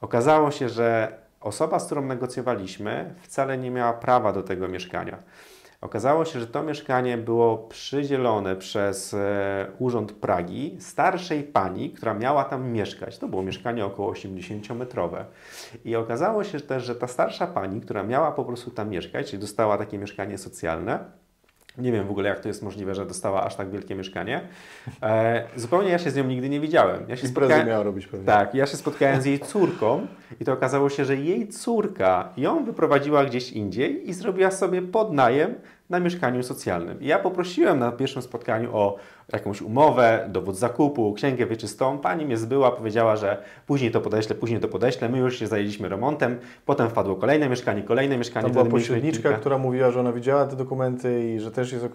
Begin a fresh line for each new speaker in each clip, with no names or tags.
Okazało się, że osoba, z którą negocjowaliśmy, wcale nie miała prawa do tego mieszkania. Okazało się, że to mieszkanie było przydzielone przez e, Urząd Pragi starszej pani, która miała tam mieszkać. To było mieszkanie około 80-metrowe. I okazało się też, że ta starsza pani, która miała po prostu tam mieszkać, czyli dostała takie mieszkanie socjalne, nie wiem w ogóle, jak to jest możliwe, że dostała aż tak wielkie mieszkanie. E, zupełnie ja się z nią nigdy nie widziałem. Ja się
Imprezę miała robić pewnie.
Tak, ja się spotkałem z jej córką i to okazało się, że jej córka ją wyprowadziła gdzieś indziej i zrobiła sobie podnajem na mieszkaniu socjalnym. I ja poprosiłem na pierwszym spotkaniu o jakąś umowę, dowód zakupu, księgę wieczystą. Pani mnie zbyła, powiedziała, że później to podeślę, później to podeślę. My już się zajęliśmy remontem. Potem wpadło kolejne mieszkanie, kolejne mieszkanie.
Tam była pośredniczka, która mówiła, że ona widziała te dokumenty i że też jest ok.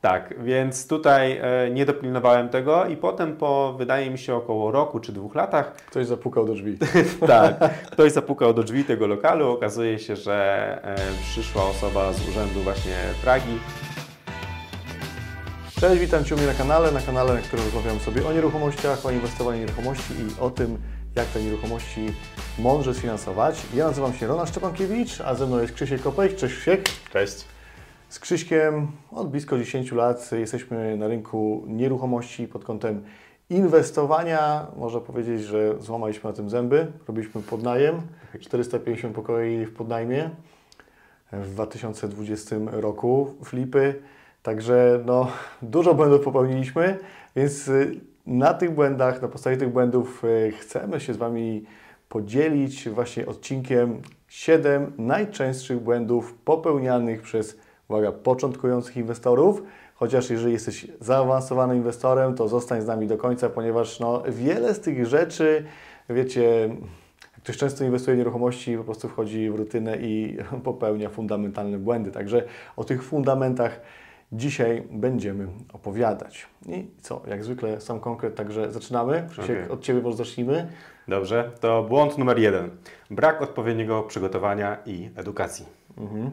Tak, więc tutaj e, nie dopilnowałem tego i potem po, wydaje mi się, około roku czy dwóch latach...
Ktoś zapukał do drzwi.
tak, ktoś zapukał do drzwi tego lokalu. Okazuje się, że e, przyszła osoba z urzędu właśnie Pragi
Cześć, witam Cię u mnie na kanale, na kanale, na którym rozmawiam sobie o nieruchomościach, o inwestowaniu w nieruchomości i o tym, jak te nieruchomości mądrze sfinansować. Ja nazywam się Ronald Szczepankiewicz, a ze mną jest Krzysiek Kopejch. Cześć Krzysiek.
Cześć.
Z Krzyśkiem od blisko 10 lat jesteśmy na rynku nieruchomości pod kątem inwestowania. Można powiedzieć, że złamaliśmy na tym zęby. Robiliśmy podnajem, 450 pokoi w podnajmie w 2020 roku, flipy. Także no, dużo błędów popełniliśmy, więc y, na tych błędach, na podstawie tych błędów y, chcemy się z Wami podzielić właśnie odcinkiem 7 najczęstszych błędów popełnianych przez, uwaga, początkujących inwestorów. Chociaż jeżeli jesteś zaawansowanym inwestorem, to zostań z nami do końca, ponieważ no, wiele z tych rzeczy, wiecie, ktoś często inwestuje w nieruchomości, po prostu wchodzi w rutynę i popełnia fundamentalne błędy. Także o tych fundamentach dzisiaj będziemy opowiadać. I co, jak zwykle sam konkret, także zaczynamy. okay. od Ciebie może zacznijmy.
Dobrze, to błąd numer jeden. Brak odpowiedniego przygotowania i edukacji. Mhm.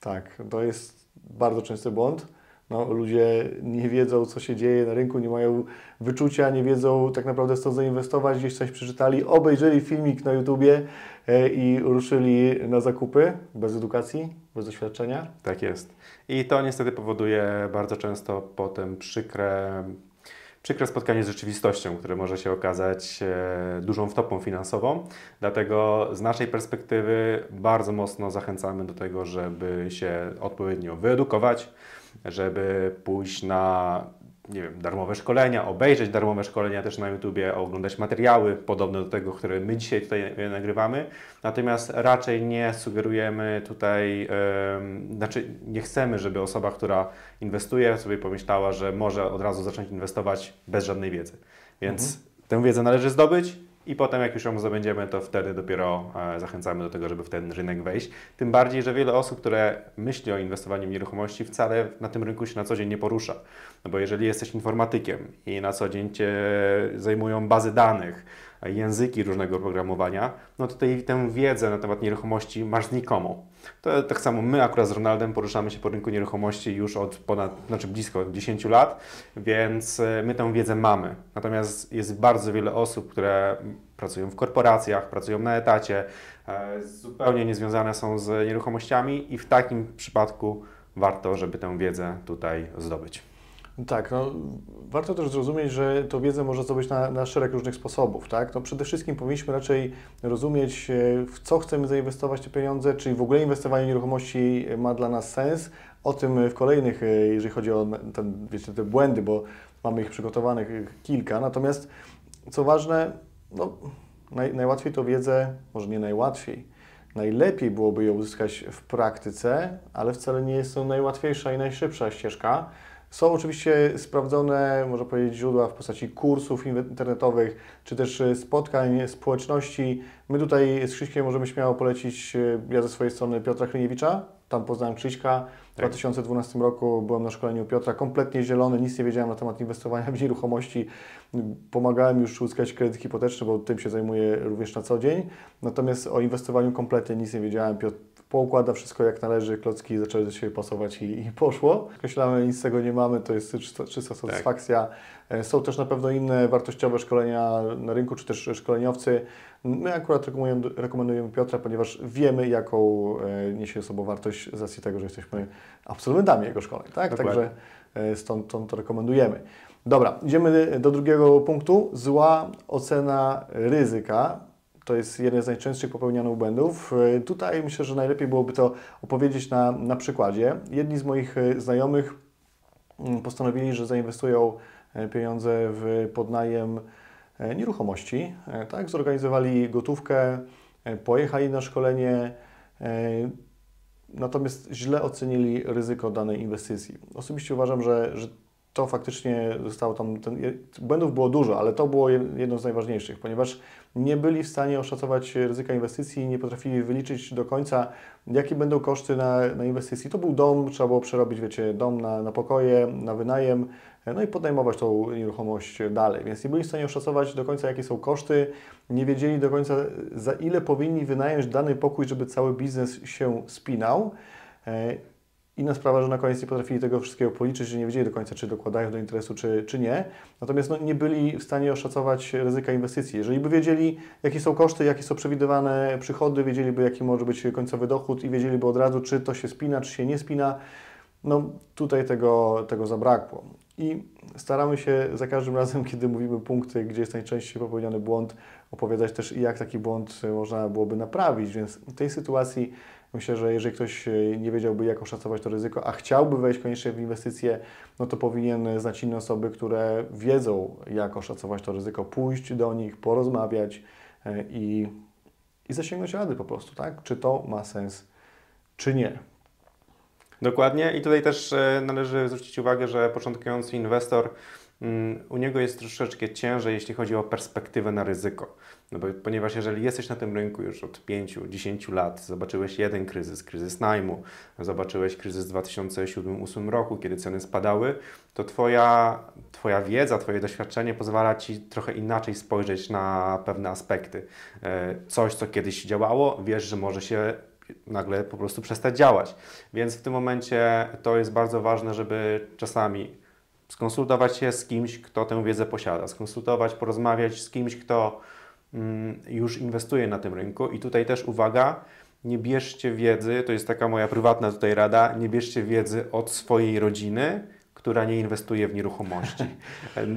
Tak, to jest bardzo częsty błąd. No, ludzie nie wiedzą, co się dzieje na rynku, nie mają wyczucia, nie wiedzą tak naprawdę, co zainwestować, gdzieś coś przeczytali, obejrzeli filmik na YouTubie e, i ruszyli na zakupy bez edukacji, bez doświadczenia.
Tak jest. I to niestety powoduje bardzo często potem przykre, przykre spotkanie z rzeczywistością, które może się okazać e, dużą wtopą finansową. Dlatego z naszej perspektywy bardzo mocno zachęcamy do tego, żeby się odpowiednio wyedukować, żeby pójść na nie wiem, darmowe szkolenia, obejrzeć darmowe szkolenia też na YouTubie, oglądać materiały podobne do tego, które my dzisiaj tutaj nagrywamy. Natomiast raczej nie sugerujemy tutaj, yy, znaczy nie chcemy, żeby osoba, która inwestuje, sobie pomyślała, że może od razu zacząć inwestować bez żadnej wiedzy. Więc mhm. tę wiedzę należy zdobyć, i potem jak już ją zdobędziemy, to wtedy dopiero e, zachęcamy do tego, żeby w ten rynek wejść. Tym bardziej, że wiele osób, które myśli o inwestowaniu w nieruchomości, wcale na tym rynku się na co dzień nie porusza. No bo jeżeli jesteś informatykiem i na co dzień Cię zajmują bazy danych, języki różnego programowania, no to tej, tę wiedzę na temat nieruchomości masz znikomo. To tak samo my akurat z Ronaldem poruszamy się po rynku nieruchomości już od ponad, znaczy blisko 10 lat, więc e, my tę wiedzę mamy. Natomiast jest bardzo wiele osób, które pracują w korporacjach, pracują na etacie, e, zupełnie niezwiązane są z nieruchomościami i w takim przypadku warto, żeby tę wiedzę tutaj zdobyć.
Tak, no, warto też zrozumieć, że to wiedzę można zdobyć na, na szereg różnych sposobów. Tak? No, przede wszystkim powinniśmy raczej rozumieć, e, w co chcemy zainwestować te pieniądze, czyli w ogóle inwestowanie w nieruchomości ma dla nas sens. O tym w kolejnych, e, jeżeli chodzi o ten, wiecie, te błędy, bo mamy ich przygotowanych kilka. Natomiast co ważne, no, naj, najłatwiej to wiedzę, może nie najłatwiej, najlepiej byłoby ją uzyskać w praktyce, ale wcale nie jest to najłatwiejsza i najszybsza ścieżka. Są oczywiście sprawdzone, można powiedzieć, źródła w postaci kursów internetowych, czy też e, spotkań społeczności. My tutaj z Krzyśkiem możemy śmiało polecić, e, ja ze swojej strony Piotra Chryniewicza, tam poznałem Krzyśka, W 2012 roku byłem na szkoleniu Piotra, kompletnie zielony, nic nie wiedziałem na temat inwestowania w nieruchomości. Pomagałem już uzyskać kredyt hipoteczny, bo tym się zajmuję również na co dzień. Natomiast o inwestowaniu kompletnie nic nie wiedziałem. Piotr poukłada wszystko jak należy, klocki zaczęły do siebie pasować i, i poszło. Określamy, nic z tego nie mamy, to jest czysta, czysta satysfakcja. Tak. Są też na pewno inne wartościowe szkolenia na rynku, czy też szkoleniowcy. My akurat rekomendujemy, rekomendujemy Piotra, ponieważ wiemy, jaką e, niesie sobą wartość z racji tego, że jesteśmy absolwentami jego szkoleń. Tak? Także e, stąd, stąd to rekomendujemy. Dobra, idziemy do drugiego punktu. Zła ocena ryzyka to jest jeden z najczęstszych popełnianych błędów. E, tutaj myślę, że najlepiej byłoby to opowiedzieć na, na przykładzie. Jedni z moich e, znajomych mm, postanowili, że zainwestują e, pieniądze w podnajem nieruchomości. Tak, zorganizowali gotówkę, pojechali na szkolenie, natomiast źle ocenili ryzyko danej inwestycji. Osobiście uważam, że, że to faktycznie zostało tam, ten, błędów było dużo, ale to było jedno z najważniejszych, ponieważ nie byli w stanie oszacować ryzyka inwestycji, nie potrafili wyliczyć do końca, jakie będą koszty na, na inwestycji. To był dom, trzeba było przerobić, wiecie, dom na, na pokoje, na wynajem, no i podnajmować tą nieruchomość dalej. Więc nie byli w stanie oszacować do końca, jakie są koszty, nie wiedzieli do końca, za ile powinni wynająć dany pokój, żeby cały biznes się spinał. E, Inna sprawa, że na koniec nie potrafili tego wszystkiego policzyć, że nie wiedzieli do końca, czy dokładają do interesu, czy, czy nie. Natomiast no, nie byli w stanie oszacować ryzyka inwestycji. Jeżeli by wiedzieli, jakie są koszty, jakie są przewidywane przychody, wiedzieliby, jaki może być końcowy dochód i wiedzieliby od razu, czy to się spina, czy się nie spina, no tutaj tego, tego zabrakło. I staramy się za każdym razem, kiedy mówimy punkty, gdzie jest najczęściej popełniany błąd, opowiadać też, jak taki błąd można byłoby naprawić. Więc w tej sytuacji Myślę, że jeżeli ktoś e, nie wiedziałby, jak oszacować to ryzyko, a chciałby wejść koniecznie w inwestycje, no to powinien znać inne osoby, które wiedzą, jak oszacować to ryzyko, pójść do nich, porozmawiać e, i, i zasięgnąć rady po prostu, tak? Czy to ma sens, czy nie.
Dokładnie i tutaj też e, należy zwrócić uwagę, że początkujący inwestor Mm, u niego jest troszeczkę ciężej, jeśli chodzi o perspektywę na ryzyko. No bo, ponieważ jeżeli jesteś na tym rynku już od 5-10 lat, zobaczyłeś jeden kryzys, kryzys najmu, zobaczyłeś kryzys w 2007-2008 roku, kiedy ceny spadały, to twoja, twoja wiedza, Twoje doświadczenie pozwala Ci trochę inaczej spojrzeć na pewne aspekty. E, coś, co kiedyś działało, wiesz, że może się nagle po prostu przestać działać. Więc w tym momencie to jest bardzo ważne, żeby czasami skonsultować się z kimś, kto tę wiedzę posiada, skonsultować, porozmawiać z kimś, kto mm, już inwestuje na tym rynku. I tutaj też uwaga, nie bierzcie wiedzy, to jest taka moja prywatna tutaj rada, nie bierzcie wiedzy od swojej rodziny, która nie inwestuje w nieruchomości.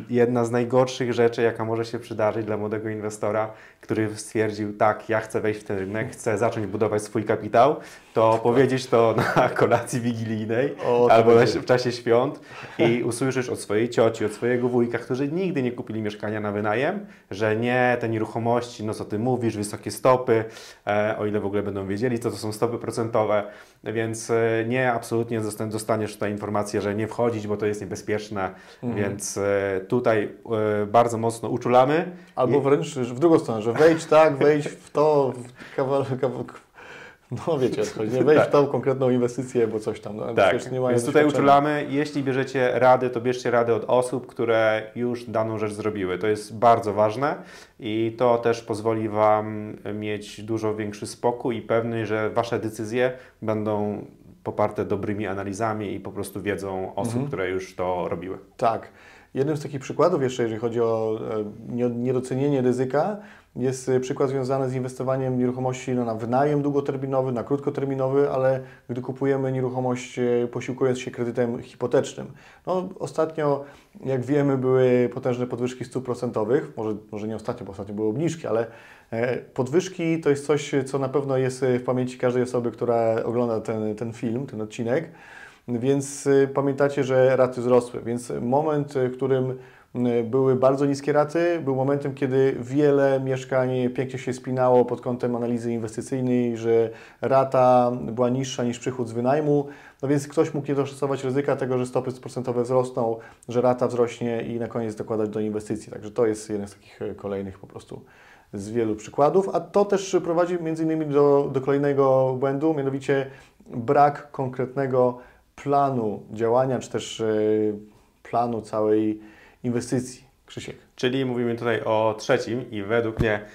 Jedna z najgorszych rzeczy, jaka może się przydarzyć dla młodego inwestora, który stwierdził, tak, ja chcę wejść w ten rynek, chcę zacząć budować swój kapitał, to powiedzieć to na kolacji wigilijnej o, albo w czasie świąt i usłyszysz od swojej cioci, od swojego wujka, którzy nigdy nie kupili mieszkania na wynajem, że nie, te nieruchomości, no co ty mówisz, wysokie stopy, e, o ile w ogóle będą wiedzieli, co to są stopy procentowe, więc e, nie, absolutnie dostaniesz tutaj informację, że nie wchodzić, bo to jest niebezpieczne, mhm. więc e, tutaj e, bardzo mocno uczulamy.
Albo wręcz w drugą stronę, że wejdź tak, wejdź w to, w kawał, kawał, no wiecie, nie wejdź tak. w tą konkretną inwestycję, bo coś tam. No,
tak, nie więc tutaj uczulamy, jeśli bierzecie rady, to bierzcie rady od osób, które już daną rzecz zrobiły. To jest bardzo ważne i to też pozwoli Wam mieć dużo większy spokój i pewność, że Wasze decyzje będą poparte dobrymi analizami i po prostu wiedzą osób, mhm. które już to robiły.
Tak. Jednym z takich przykładów jeszcze, jeżeli chodzi o e, niedocenienie ryzyka, jest e, przykład związany z inwestowaniem nieruchomości no, na wynajem długoterminowy, na krótkoterminowy, ale gdy kupujemy nieruchomość e, posiłkując się kredytem hipotecznym. No, ostatnio, jak wiemy, były potężne podwyżki stóp procentowych, może, może nie ostatnio, bo ostatnio były obniżki, ale podwyżki to jest coś, co na pewno jest w pamięci każdej osoby, która ogląda ten, ten film, ten odcinek. Więc y, pamiętacie, że raty wzrosły. Więc moment, w którym y, były bardzo niskie raty, był momentem, kiedy wiele mieszkań pięknie się spinało pod kątem analizy inwestycyjnej, że rata była niższa niż przychód z wynajmu, no więc ktoś mógł nie doszacować ryzyka tego, że stopy procentowe wzrosną, że rata wzrośnie i na koniec dokładać do inwestycji. Także to jest jeden z takich y, kolejnych po prostu z wielu przykładów, a to też prowadzi między innymi do, do kolejnego błędu, mianowicie brak konkretnego planu działania, czy też e, planu całej inwestycji. Krzysiek.
Czyli mówimy tutaj o trzecim i według mnie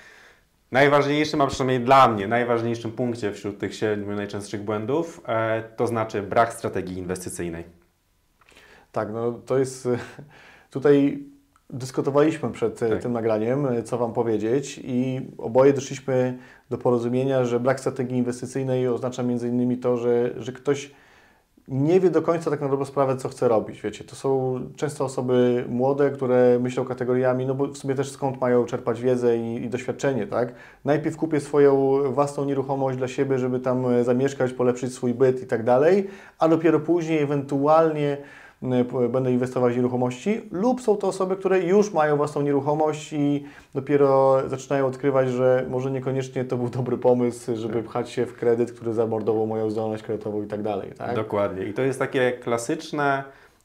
najważniejszym, a przynajmniej dla mnie najważniejszym punkcie wśród tych siedmiu najczęstszych błędów, e, to znaczy brak strategii inwestycyjnej.
Tak, no to jest tutaj dyskutowaliśmy przed tak. tym nagraniem, co Wam powiedzieć i oboje doszliśmy do porozumienia, że brak strategii inwestycyjnej oznacza między innymi to, że, że ktoś nie wie do końca tak na dobrą sprawę, co chce robić. Wiecie, to są często osoby młode, które myślą kategoriami, no bo w sumie też skąd mają czerpać wiedzę i, i doświadczenie, tak? Najpierw kupię swoją własną nieruchomość dla siebie, żeby tam zamieszkać, polepszyć swój byt i tak dalej, a dopiero później ewentualnie Y, będę inwestować w nieruchomości, lub są to osoby, które już mają własną nieruchomość i dopiero zaczynają odkrywać, że może niekoniecznie to był dobry pomysł, żeby tak. pchać się w kredyt, który zamordował moją zdolność kredytową i tak dalej. Tak?
Dokładnie. I to jest takie klasyczne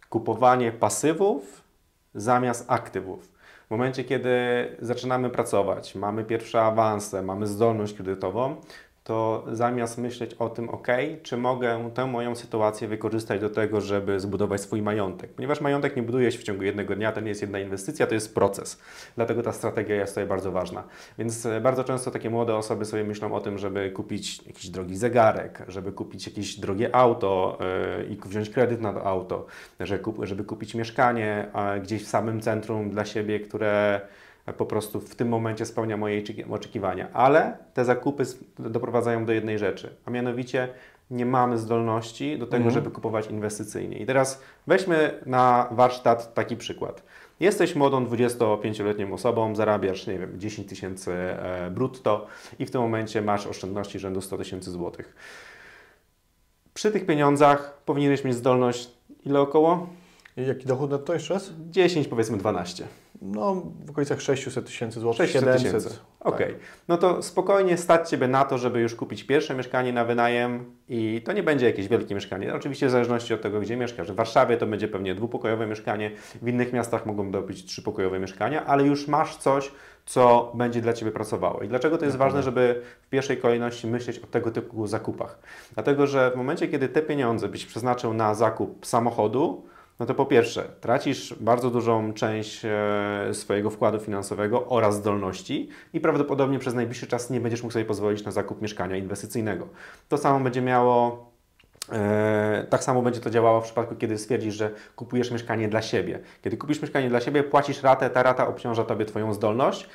kupowanie pasywów zamiast aktywów. W momencie, kiedy zaczynamy pracować, mamy pierwsze awanse, mamy zdolność kredytową, to zamiast myśleć o tym, ok, czy mogę tę moją sytuację wykorzystać do tego, żeby zbudować swój majątek. Ponieważ majątek nie buduje się w ciągu jednego dnia, to nie jest jedna inwestycja, to jest proces. Dlatego ta strategia jest tutaj bardzo ważna. Więc e, bardzo często takie młode osoby sobie myślą o tym, żeby kupić jakiś drogi zegarek, żeby kupić jakieś drogie auto yy, i wziąć kredyt na to auto, żeby kupić mieszkanie gdzieś w samym centrum dla siebie, które po prostu w tym momencie spełnia moje oczekiwania. Ale te zakupy doprowadzają do jednej rzeczy, a mianowicie nie mamy zdolności do tego, mhm. żeby kupować inwestycyjnie. I teraz weźmy na warsztat taki przykład. Jesteś młodą 25-letnią osobą, zarabiasz, nie wiem, 10 tysięcy e, brutto i w tym momencie masz oszczędności rzędu 100 tysięcy złotych. Przy tych pieniądzach powinieneś mieć zdolność ile około?
Jaki dochód netto jeszcze raz?
10, powiedzmy 12.
No, w okolicach 600 tysięcy złotych, 700 tysięcy.
Okej. Okay. No to spokojnie stać Ciebie na to, żeby już kupić pierwsze mieszkanie na wynajem i to nie będzie jakieś wielkie mieszkanie. Oczywiście w zależności od tego, gdzie mieszkasz. W Warszawie to będzie pewnie dwupokojowe mieszkanie, w innych miastach mogą to być trzypokojowe mieszkania, ale już masz coś, co będzie dla Ciebie pracowało. I dlaczego to jest ważne, żeby w pierwszej kolejności myśleć o tego typu zakupach? Dlatego, że w momencie, kiedy te pieniądze byś przeznaczył na zakup samochodu, no to po pierwsze, tracisz bardzo dużą część e, swojego wkładu finansowego oraz zdolności i prawdopodobnie przez najbliższy czas nie będziesz mógł sobie pozwolić na zakup mieszkania inwestycyjnego. To samo będzie miało e, tak samo będzie to działało w przypadku, kiedy stwierdzisz, że kupujesz mieszkanie dla siebie. Kiedy kupisz mieszkanie dla siebie, płacisz ratę, ta rata obciąża Tobie Twoją zdolność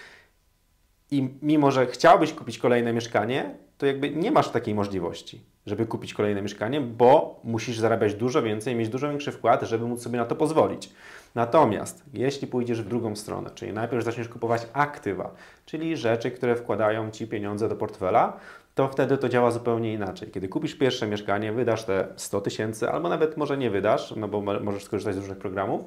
i mimo, że chciałbyś kupić kolejne mieszkanie, to jakby nie masz takiej możliwości, żeby kupić kolejne mieszkanie, bo musisz zarabiać dużo więcej, mieć dużo większy wkład, żeby móc sobie na to pozwolić. Natomiast jeśli pójdziesz w drugą stronę, czyli najpierw zaczniesz kupować aktywa, czyli rzeczy, które wkładają Ci pieniądze do portfela, to wtedy to działa zupełnie inaczej. Kiedy kupisz pierwsze mieszkanie, wydasz te 100 tysięcy, albo nawet może nie wydasz, no bo możesz skorzystać z różnych programów,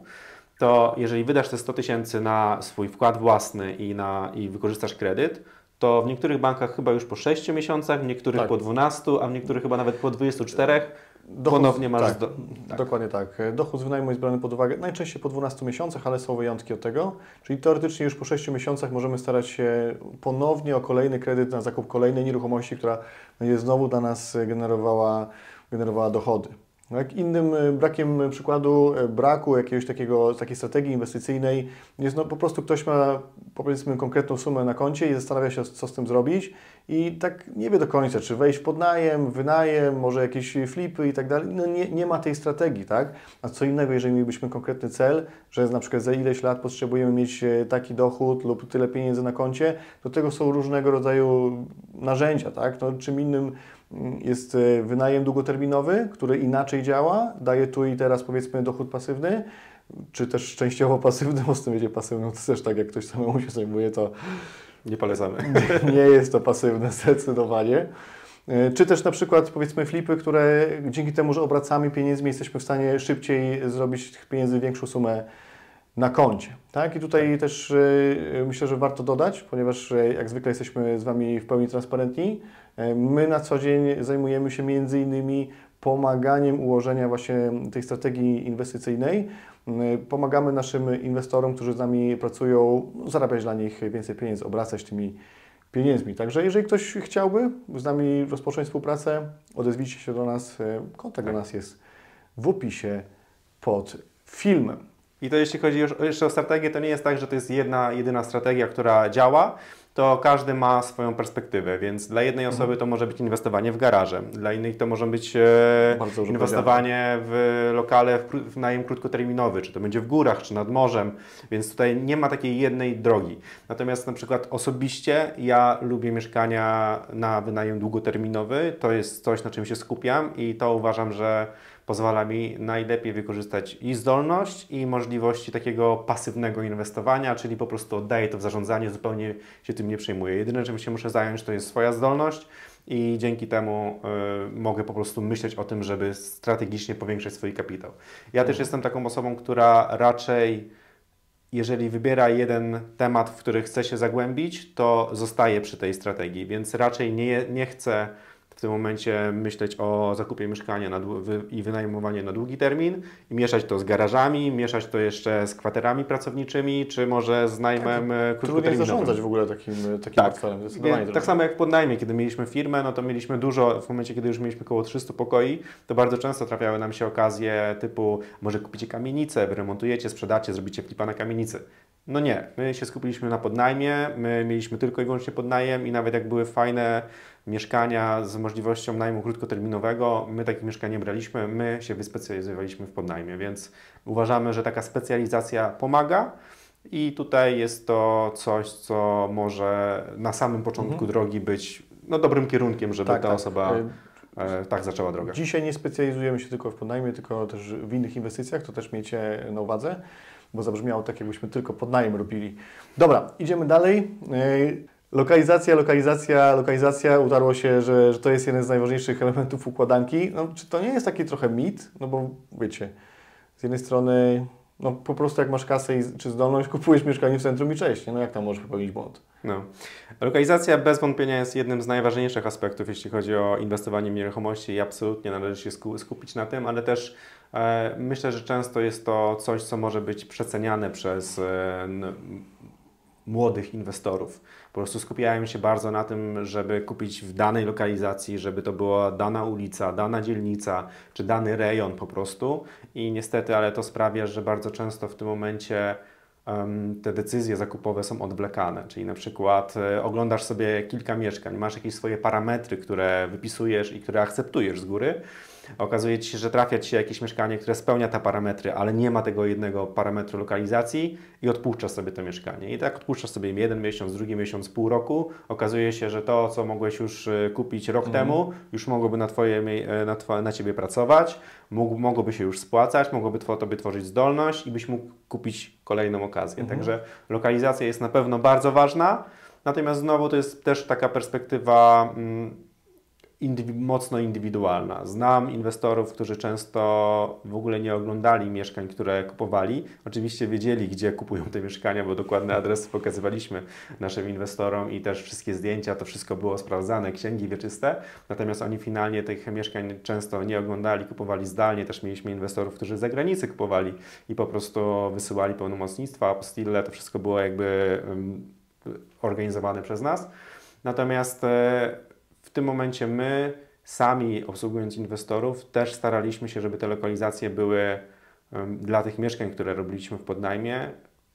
to jeżeli wydasz te 100 tysięcy na swój wkład własny i, na, i wykorzystasz kredyt, to w niektórych bankach chyba już po 6 miesiącach, w niektórych tak. po 12, a w niektórych chyba nawet po 24 Dochód, ponownie masz...
Tak, do, tak. Dokładnie tak. Dochód z wynajmu jest brany pod uwagę najczęściej po 12 miesiącach, ale są wyjątki od tego. Czyli teoretycznie już po 6 miesiącach możemy starać się ponownie o kolejny kredyt na zakup kolejnej nieruchomości, która będzie znowu dla nas generowała, generowała dochody. No innym e, brakiem przykładu e, braku jakiegoś takiego, takiej strategii inwestycyjnej jest no po prostu ktoś ma powiedzmy konkretną sumę na koncie i zastanawia się co z tym zrobić i tak nie wie do końca, czy wejść pod najem, wynajem, może jakieś flipy i tak dalej. No nie, nie ma tej strategii, tak? A co innego, jeżeli mielibyśmy konkretny cel, że na przykład za ileś lat potrzebujemy mieć e, taki dochód lub tyle pieniędzy na koncie, do tego są różnego rodzaju narzędzia, tak? No, czym innym jest e, wynajem długoterminowy, który inaczej działa, daje tu i teraz powiedzmy dochód pasywny, czy też częściowo pasywny, bo z tym wiecie pasywny to też tak jak ktoś samemu się zajmuje, to
nie polecamy.
Nie jest to pasywne zdecydowanie. E, czy też na przykład powiedzmy flipy, które dzięki temu, że obracamy pieniędzmi jesteśmy w stanie szybciej zrobić tych pieniędzy większą sumę na koncie. Tak? I tutaj tak. też y, myślę, że warto dodać, ponieważ jak zwykle jesteśmy z Wami w pełni transparentni, my na co dzień zajmujemy się między innymi pomaganiem ułożenia właśnie tej strategii inwestycyjnej. Pomagamy naszym inwestorom, którzy z nami pracują, zarabiać dla nich więcej pieniędzy, obracać tymi pieniędzmi. Także jeżeli ktoś chciałby z nami rozpocząć współpracę, odezwijcie się do nas. Kontakt do tak. nas jest w opisie pod filmem.
I to jeśli chodzi już jeszcze o strategię, to nie jest tak, że to jest jedna, jedyna strategia, która działa, to każdy ma swoją perspektywę, więc dla jednej
Mhm.
osoby to może być inwestowanie w garaże, dla innych to może być e,
Bardzo
inwestowanie w lokale, w najem krótkoterminowy, czy to będzie w górach, czy nad morzem, więc tutaj nie ma takiej jednej drogi. Natomiast na przykład osobiście ja lubię mieszkania na wynajem długoterminowy, to jest coś, na czym się skupiam i to uważam, że pozwala mi najlepiej wykorzystać i zdolność, i możliwości takiego pasywnego inwestowania, czyli po prostu oddaję to w zarządzanie, zupełnie się tym nie przejmuję. Jedyne, czym się muszę zająć, to jest swoja zdolność i dzięki temu y, mogę po prostu myśleć o tym, żeby strategicznie powiększać swój kapitał. Ja też jestem taką osobą, która raczej jeżeli wybiera jeden temat, w który chce się zagłębić, to zostaje przy tej strategii, więc raczej nie, nie chcę w tym momencie myśleć o zakupie mieszkania i wynajmowanie na długi termin i mieszać to z garażami, mieszać to jeszcze z kwaterami pracowniczymi, czy może z najmem tak,
Trudniej
krótkoterminowym.
zarządzać w ogóle takim, takim
Tak.
portfelem, zdecydowanie.
tak
trudniej.
samo jak w podnajmie, kiedy mieliśmy firmę, no to mieliśmy dużo, w momencie kiedy już mieliśmy około 300 pokoi, to bardzo często trafiały nam się okazje typu może kupicie kamienicę, wyremontujecie, sprzedacie, zrobicie flipa na kamienicy. No nie, my się skupiliśmy na podnajmie, my mieliśmy tylko i wyłącznie podnajem i nawet jak były fajne mieszkania z możliwością najmu krótkoterminowego, my takich mieszkań nie braliśmy, my się wyspecjalizowaliśmy w podnajmie, więc uważamy, że taka specjalizacja pomaga. I tutaj jest to coś, co może na samym początku drogi być no, dobrym kierunkiem, żeby
Tak,
ta
tak.
osoba
Y,
e, tak zaczęła drogę.
Dzisiaj nie specjalizujemy się tylko w podnajmie, tylko też w innych inwestycjach, to też miejcie na uwadze, bo zabrzmiało tak, jakbyśmy tylko podnajem robili. Dobra, idziemy dalej. Yy, Lokalizacja, lokalizacja, lokalizacja. Utarło się, że, że to jest jeden z najważniejszych elementów układanki. No, czy to nie jest taki trochę mit? No bo wiecie, z jednej strony no, po prostu jak masz kasę i, czy zdolność, kupujesz mieszkanie w centrum i cześć. No jak tam możesz popełnić błąd?
No. Lokalizacja bez wątpienia jest jednym z najważniejszych aspektów, jeśli chodzi o inwestowanie w nieruchomości i absolutnie należy się sku- skupić na tym, ale też e, myślę, że często jest to coś, co może być przeceniane przez e, młodych inwestorów. Po prostu skupiają się bardzo na tym, żeby kupić w danej lokalizacji, żeby to była dana ulica, dana dzielnica czy dany rejon po prostu. I niestety, ale to sprawia, że bardzo często w tym momencie te decyzje zakupowe są odwlekane. Czyli na przykład e, oglądasz sobie kilka mieszkań, masz jakieś swoje parametry, które wypisujesz i które akceptujesz z góry. Okazuje Ci się, że trafia Ci się jakieś mieszkanie, które spełnia te parametry, ale nie ma tego jednego parametru lokalizacji i odpuszczasz sobie to mieszkanie. I tak odpuszczasz sobie jeden miesiąc, drugi miesiąc, pół roku. Okazuje się, że to, co mogłeś już e, kupić rok temu, już mogłoby na, twoje, e, na, twoje, na Ciebie pracować, mógł, mogłoby się już spłacać, mogłoby Tobie tworzyć zdolność i byś mógł kupić kolejną okazję. Także lokalizacja jest na pewno bardzo ważna. Natomiast znowu to jest też taka perspektywa mm, indywi- mocno indywidualna. Znam inwestorów, którzy często w ogóle nie oglądali mieszkań, które kupowali. Oczywiście wiedzieli, gdzie kupują te mieszkania, bo dokładne adresy pokazywaliśmy naszym inwestorom i też wszystkie zdjęcia, to wszystko było sprawdzane, księgi wieczyste. Natomiast oni finalnie tych mieszkań często nie oglądali, kupowali zdalnie. Też mieliśmy inwestorów, którzy z zagranicy kupowali i po prostu wysyłali pełnomocnictwa, apostille. To wszystko było jakby organizowane przez nas. Natomiast e, w tym momencie my sami obsługując inwestorów też staraliśmy się, żeby te lokalizacje były dla tych mieszkań, które robiliśmy w podnajmie,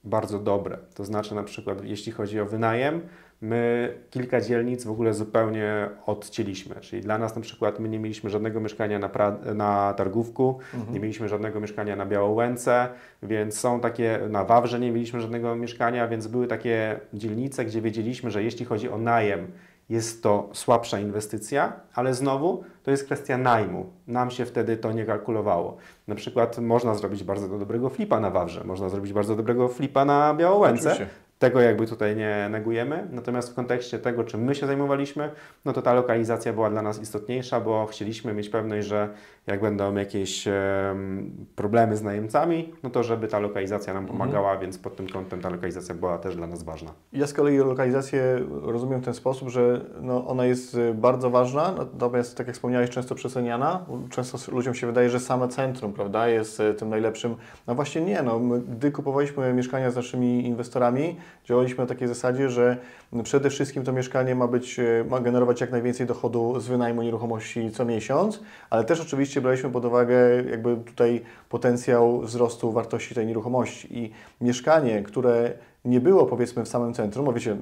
bardzo dobre. To znaczy na przykład jeśli chodzi o wynajem, my kilka dzielnic w ogóle zupełnie odcięliśmy. Czyli dla nas na przykład my nie mieliśmy żadnego mieszkania na, pra- na Targówku, nie mieliśmy żadnego mieszkania na Białołęce, więc są takie, na Wawrze nie mieliśmy żadnego mieszkania, więc były takie dzielnice, gdzie wiedzieliśmy, że jeśli chodzi o najem, jest to słabsza inwestycja, ale znowu to jest kwestia najmu. Nam się wtedy to nie kalkulowało. Na przykład można zrobić bardzo dobrego flipa na Wawrze, można zrobić bardzo dobrego flipa na Białołęce.
Oczywiście.
Tego jakby tutaj nie negujemy, natomiast w kontekście tego, czym my się zajmowaliśmy, no to ta lokalizacja była dla nas istotniejsza, bo chcieliśmy mieć pewność, że jak będą jakieś em, problemy z najemcami, no to żeby ta lokalizacja nam pomagała, więc pod tym kątem ta lokalizacja była też dla nas ważna.
Ja z kolei lokalizację rozumiem w ten sposób, że no, ona jest y, bardzo ważna, natomiast tak jak wspomniałeś, często przeceniana. Często ludziom się wydaje, że same centrum prawda, jest y, tym najlepszym. No właśnie nie, no, my, gdy kupowaliśmy mieszkania z naszymi inwestorami, działaliśmy na takiej zasadzie, że przede wszystkim to mieszkanie ma być, e, ma generować jak najwięcej dochodu z wynajmu nieruchomości co miesiąc, ale też oczywiście braliśmy pod uwagę jakby tutaj potencjał wzrostu wartości tej nieruchomości i mieszkanie, które nie było powiedzmy w samym centrum, bo wiecie,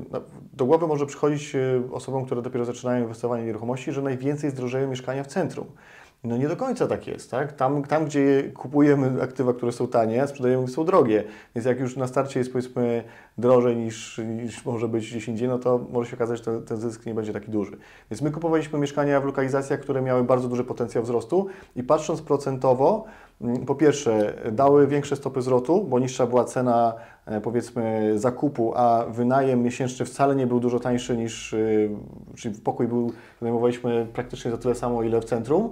do głowy może przychodzić e, osobom, które dopiero zaczynają inwestowanie w nieruchomości, że najwięcej zdrożeją mieszkania w centrum. No nie do końca tak jest, tak? Tam, tam gdzie kupujemy aktywa, które są tanie, sprzedajemy, są drogie. Więc jak już na starcie jest powiedzmy drożej niż, niż może być gdzieś indziej, no to może się okazać, że ten, ten zysk nie będzie taki duży. Więc my kupowaliśmy mieszkania w lokalizacjach, które miały bardzo duży potencjał wzrostu i patrząc procentowo, mm, po pierwsze dały większe stopy zwrotu, bo niższa była cena e, powiedzmy zakupu, a wynajem miesięczny wcale nie był dużo tańszy niż, e, czyli pokój był, wynajmowaliśmy praktycznie za tyle samo, ile w centrum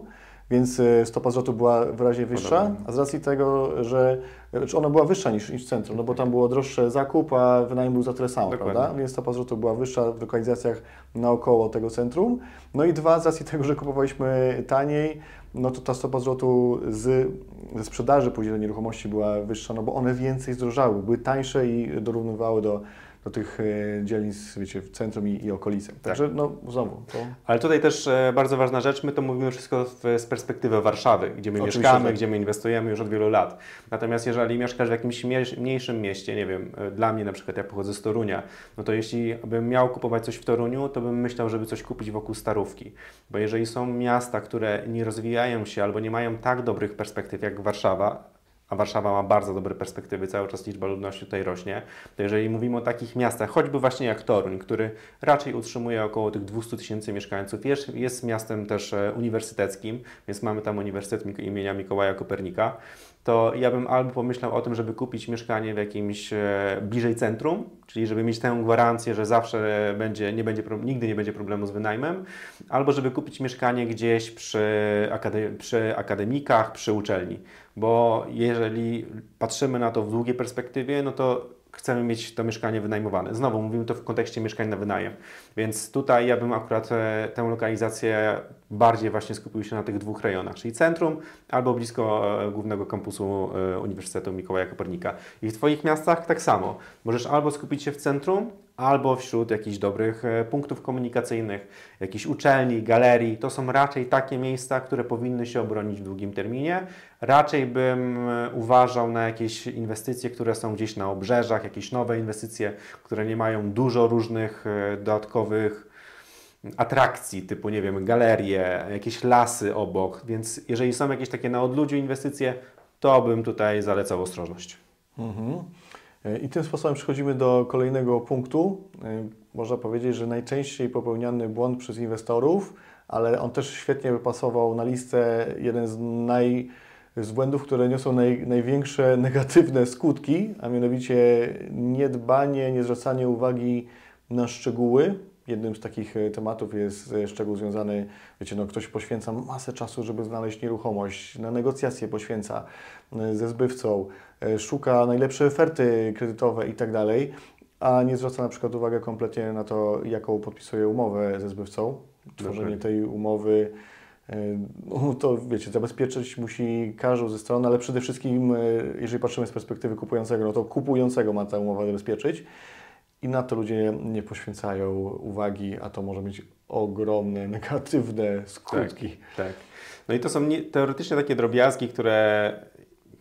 więc e, stopa zwrotu była wyraźnie wyższa, a z racji tego, że znaczy ona była wyższa niż, niż centrum, no bo tam było droższe zakup, a wynajem był za tyle samo, Dokładnie. prawda? Więc stopa zwrotu była wyższa w lokalizacjach naokoło tego centrum. No i dwa, z racji tego, że kupowaliśmy taniej, no to ta stopa zwrotu z, ze sprzedaży później do nieruchomości była wyższa, no bo one więcej zdrożały, były tańsze i dorównywały do do tych e, dzielnic, wiecie, w centrum i, i okolicy. Tak. Także no znowu. To...
Ale tutaj też e, bardzo ważna rzecz, my to mówimy wszystko z perspektywy Warszawy, gdzie my Oczywiście mieszkamy, tak. gdzie my inwestujemy już od wielu lat. Natomiast jeżeli mieszkasz w jakimś mniejszym mieście, nie wiem, e, dla mnie na przykład, ja pochodzę z Torunia, no to jeśli bym miał kupować coś w Toruniu, to bym myślał, żeby coś kupić wokół Starówki. Bo jeżeli są miasta, które nie rozwijają się albo nie mają tak dobrych perspektyw jak Warszawa, a Warszawa ma bardzo dobre perspektywy, cały czas liczba ludności tutaj rośnie, to jeżeli mówimy o takich miastach, choćby właśnie jak Toruń, który raczej utrzymuje około tych 200 tysięcy mieszkańców, jest, jest miastem też e, uniwersyteckim, więc mamy tam Uniwersytet imienia Mikołaja Kopernika, to ja bym albo pomyślał o tym, żeby kupić mieszkanie w jakimś e, bliżej centrum, czyli żeby mieć tę gwarancję, że zawsze będzie, nie będzie, nigdy nie będzie problemu z wynajmem, albo żeby kupić mieszkanie gdzieś przy, akade przy akademikach, przy uczelni, bo jeżeli patrzymy na to w długiej perspektywie, no to chcemy mieć to mieszkanie wynajmowane. Znowu mówimy to w kontekście mieszkań na wynajem. Więc tutaj ja bym akurat e, tę lokalizację bardziej właśnie skupił się na tych dwóch rejonach, czyli centrum albo blisko e, głównego kampusu e, Uniwersytetu Mikołaja Kopernika. I w Twoich miastach tak samo. Możesz albo skupić się w centrum, albo wśród jakichś dobrych e, punktów komunikacyjnych, jakichś uczelni, galerii. To są raczej takie miejsca, które powinny się obronić w długim terminie. Raczej bym e, uważał na jakieś inwestycje, które są gdzieś na obrzeżach, jakieś nowe inwestycje, które nie mają dużo różnych e, dodatkowych atrakcji, typu, nie wiem, galerie, jakieś lasy obok, więc jeżeli są jakieś takie na odludziu inwestycje, to bym tutaj zalecał ostrożność. Mhm.
I tym sposobem przechodzimy do kolejnego punktu. E, można powiedzieć, że najczęściej popełniany błąd przez inwestorów, ale on też świetnie wypasował na listę jeden z naj z błędów, które niosą naj, największe negatywne skutki, a mianowicie niedbanie, niezwracanie uwagi na szczegóły. Jednym z takich e, tematów jest e, szczegół związany, wiecie, no ktoś poświęca masę czasu, żeby znaleźć nieruchomość, na negocjacje poświęca ze zbywcą, E, szuka najlepszej oferty kredytowe i tak dalej, a nie zwraca na przykład uwagi kompletnie na to, jaką podpisuje umowę ze zbywcą. Tworzenie tej umowy e, no to wiecie, zabezpieczyć musi każdą ze stron, ale przede wszystkim, e, jeżeli patrzymy z perspektywy kupującego, no to kupującego ma ta umowa zabezpieczyć i na to ludzie nie poświęcają uwagi, a to może mieć ogromne, negatywne skutki.
Tak, tak. No i to są teoretycznie takie drobiazgi, które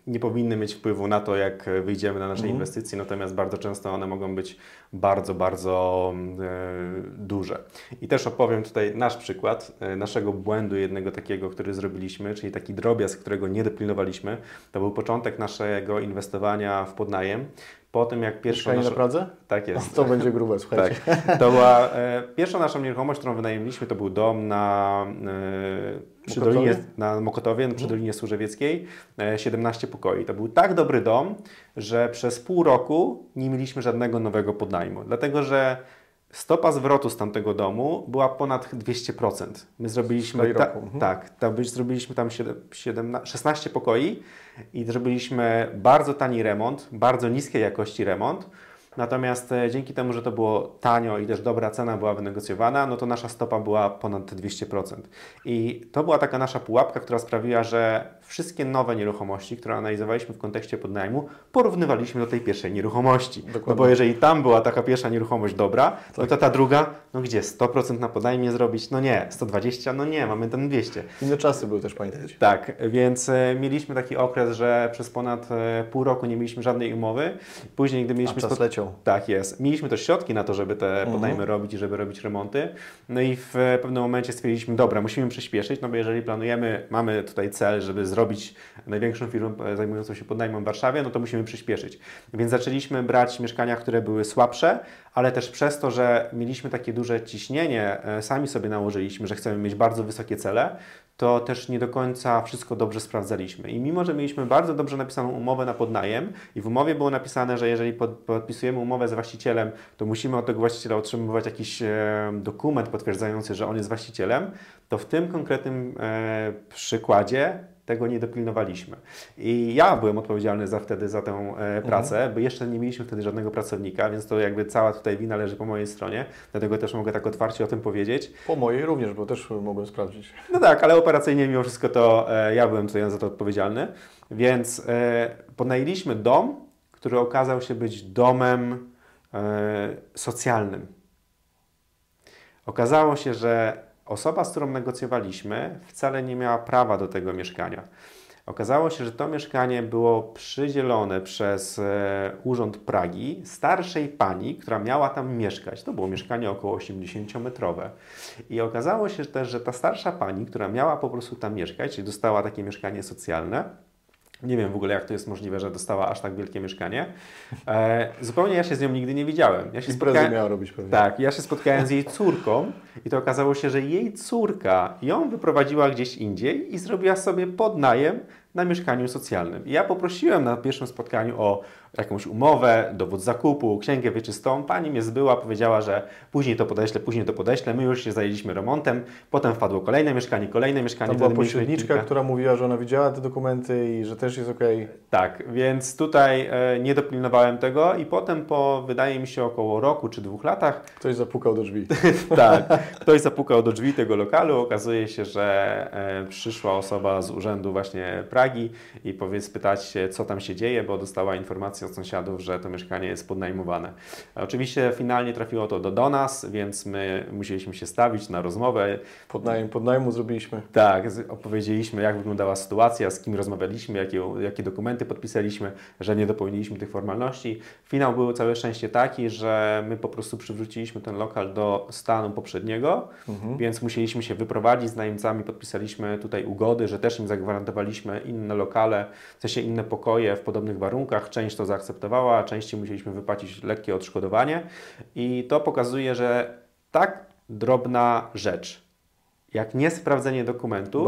nie powinny mieć wpływu na to, jak wyjdziemy na nasze mhm. inwestycje, natomiast bardzo często one mogą być bardzo, bardzo e, duże. I też opowiem tutaj nasz przykład e, naszego błędu jednego takiego, który zrobiliśmy, czyli taki drobiazg, którego nie dopilnowaliśmy. To był początek naszego inwestowania w podnajem.
Po tym jak pierwsza nasza... na Pradze?
Tak jest.
to będzie grube, słuchajcie.
Tak. To była e, pierwsza nasza nieruchomość, którą wynajemiliśmy, to był dom na e, przy Mokotowie? Dolinie, na Mokotowie, przy mhm. Dolinie Służewieckiej, 17 e, pokoi. To był tak dobry dom, że przez pół roku nie mieliśmy żadnego nowego podnajmu, dlatego że stopa zwrotu z tamtego domu była ponad 200%. My zrobiliśmy, ta, mhm. tak, ta, zrobiliśmy tam 7, 17, 16 pokoi i zrobiliśmy bardzo tani remont, bardzo niskiej jakości remont Natomiast e, dzięki temu, że to było tanio i też dobra cena była wynegocjowana, no to nasza stopa była ponad 200%. I to była taka nasza pułapka, która sprawiła, że wszystkie nowe nieruchomości, które analizowaliśmy w kontekście podnajmu, porównywaliśmy do tej pierwszej nieruchomości. No bo jeżeli tam była taka pierwsza nieruchomość dobra, tak. no to ta druga, no gdzie 100% na podnajmie zrobić? No nie, 120, no nie, mamy ten 200.
Inne czasy były też, pamiętać.
Tak, więc e, mieliśmy taki okres, że przez ponad e, pół roku nie mieliśmy żadnej umowy. Później, gdy mieliśmy...
A czas leciał.
Tak jest. Mieliśmy też środki na to, żeby te mhm. podnajmy robić i żeby robić remonty. No i w pewnym momencie stwierdziliśmy, dobra, musimy przyspieszyć, no bo jeżeli planujemy, mamy tutaj cel, żeby zrobić największą firmę e, zajmującą się podnajmem w Warszawie, no to musimy przyspieszyć. Więc zaczęliśmy brać mieszkania, które były słabsze, ale też przez to, że mieliśmy takie duże ciśnienie, sami sobie nałożyliśmy, że chcemy mieć bardzo wysokie cele, to też nie do końca wszystko dobrze sprawdzaliśmy. I mimo, że mieliśmy bardzo dobrze napisaną umowę na podnajem i w umowie było napisane, że jeżeli pod, podpisujemy umowę z właścicielem, to musimy od tego właściciela otrzymywać jakiś e, dokument potwierdzający, że on jest właścicielem, to w tym konkretnym e, przykładzie tego nie dopilnowaliśmy. I ja byłem odpowiedzialny za wtedy za tę e, pracę, mhm. bo jeszcze nie mieliśmy wtedy żadnego pracownika, więc to jakby cała tutaj wina leży po mojej stronie, dlatego też mogę tak otwarcie o tym powiedzieć.
Po mojej również, bo też mogłem sprawdzić.
No tak, ale operacyjnie mimo wszystko to e, ja byłem tutaj za to odpowiedzialny, więc e, podnajęliśmy dom, który okazał się być domem socjalnym. Okazało się, że Osoba, z którą negocjowaliśmy, wcale nie miała prawa do tego mieszkania. Okazało się, że to mieszkanie było przydzielone przez e, Urząd Pragi starszej pani, która miała tam mieszkać. To było mieszkanie około 80-metrowe. I okazało się też, że ta starsza pani, która miała po prostu tam mieszkać, czyli dostała takie mieszkanie socjalne, nie wiem w ogóle, jak to jest możliwe, że dostała aż tak wielkie mieszkanie. E, zupełnie ja się z nią nigdy nie widziałem. Ja się
spotkałem, miała robić pewnie.
Tak, ja się spotkałem z jej córką i to okazało się, że jej córka ją wyprowadziła gdzieś indziej i zrobiła sobie podnajem na mieszkaniu socjalnym. I ja poprosiłem na pierwszym spotkaniu o jakąś umowę, dowód zakupu, księgę wieczystą. Pani mnie zbyła, powiedziała, że później to podeślę, później to podeślę. My już się zajęliśmy remontem. Potem wpadło kolejne mieszkanie, kolejne mieszkanie.
To była pośredniczka, która mówiła, że ona widziała te dokumenty i że też jest ok.
Tak, więc tutaj e, nie dopilnowałem tego i potem po, wydaje mi się, około roku czy dwóch latach...
Ktoś zapukał do drzwi.
tak, ktoś zapukał do drzwi tego lokalu. Okazuje się, że e, przyszła osoba z urzędu właśnie Pragi i powiedz, pytać się, co tam się dzieje, bo dostała informację od sąsiadów, że to mieszkanie jest podnajmowane. Oczywiście finalnie trafiło to do, do nas, więc my musieliśmy się stawić na rozmowę.
Podnajem, podnajmu zrobiliśmy.
Tak, opowiedzieliśmy jak wyglądała sytuacja, z kim rozmawialiśmy, jakie, jakie dokumenty podpisaliśmy, że nie dopełniliśmy tych formalności. Finał był całe szczęście taki, że my po prostu przywróciliśmy ten lokal do stanu poprzedniego, mhm. więc musieliśmy się wyprowadzić z najemcami, podpisaliśmy tutaj ugody, że też im zagwarantowaliśmy inne lokale, w sensie inne pokoje w podobnych warunkach. Część to zaakceptowała, a częściej musieliśmy wypłacić lekkie odszkodowanie. I to pokazuje, że tak drobna rzecz, jak niesprawdzenie dokumentów,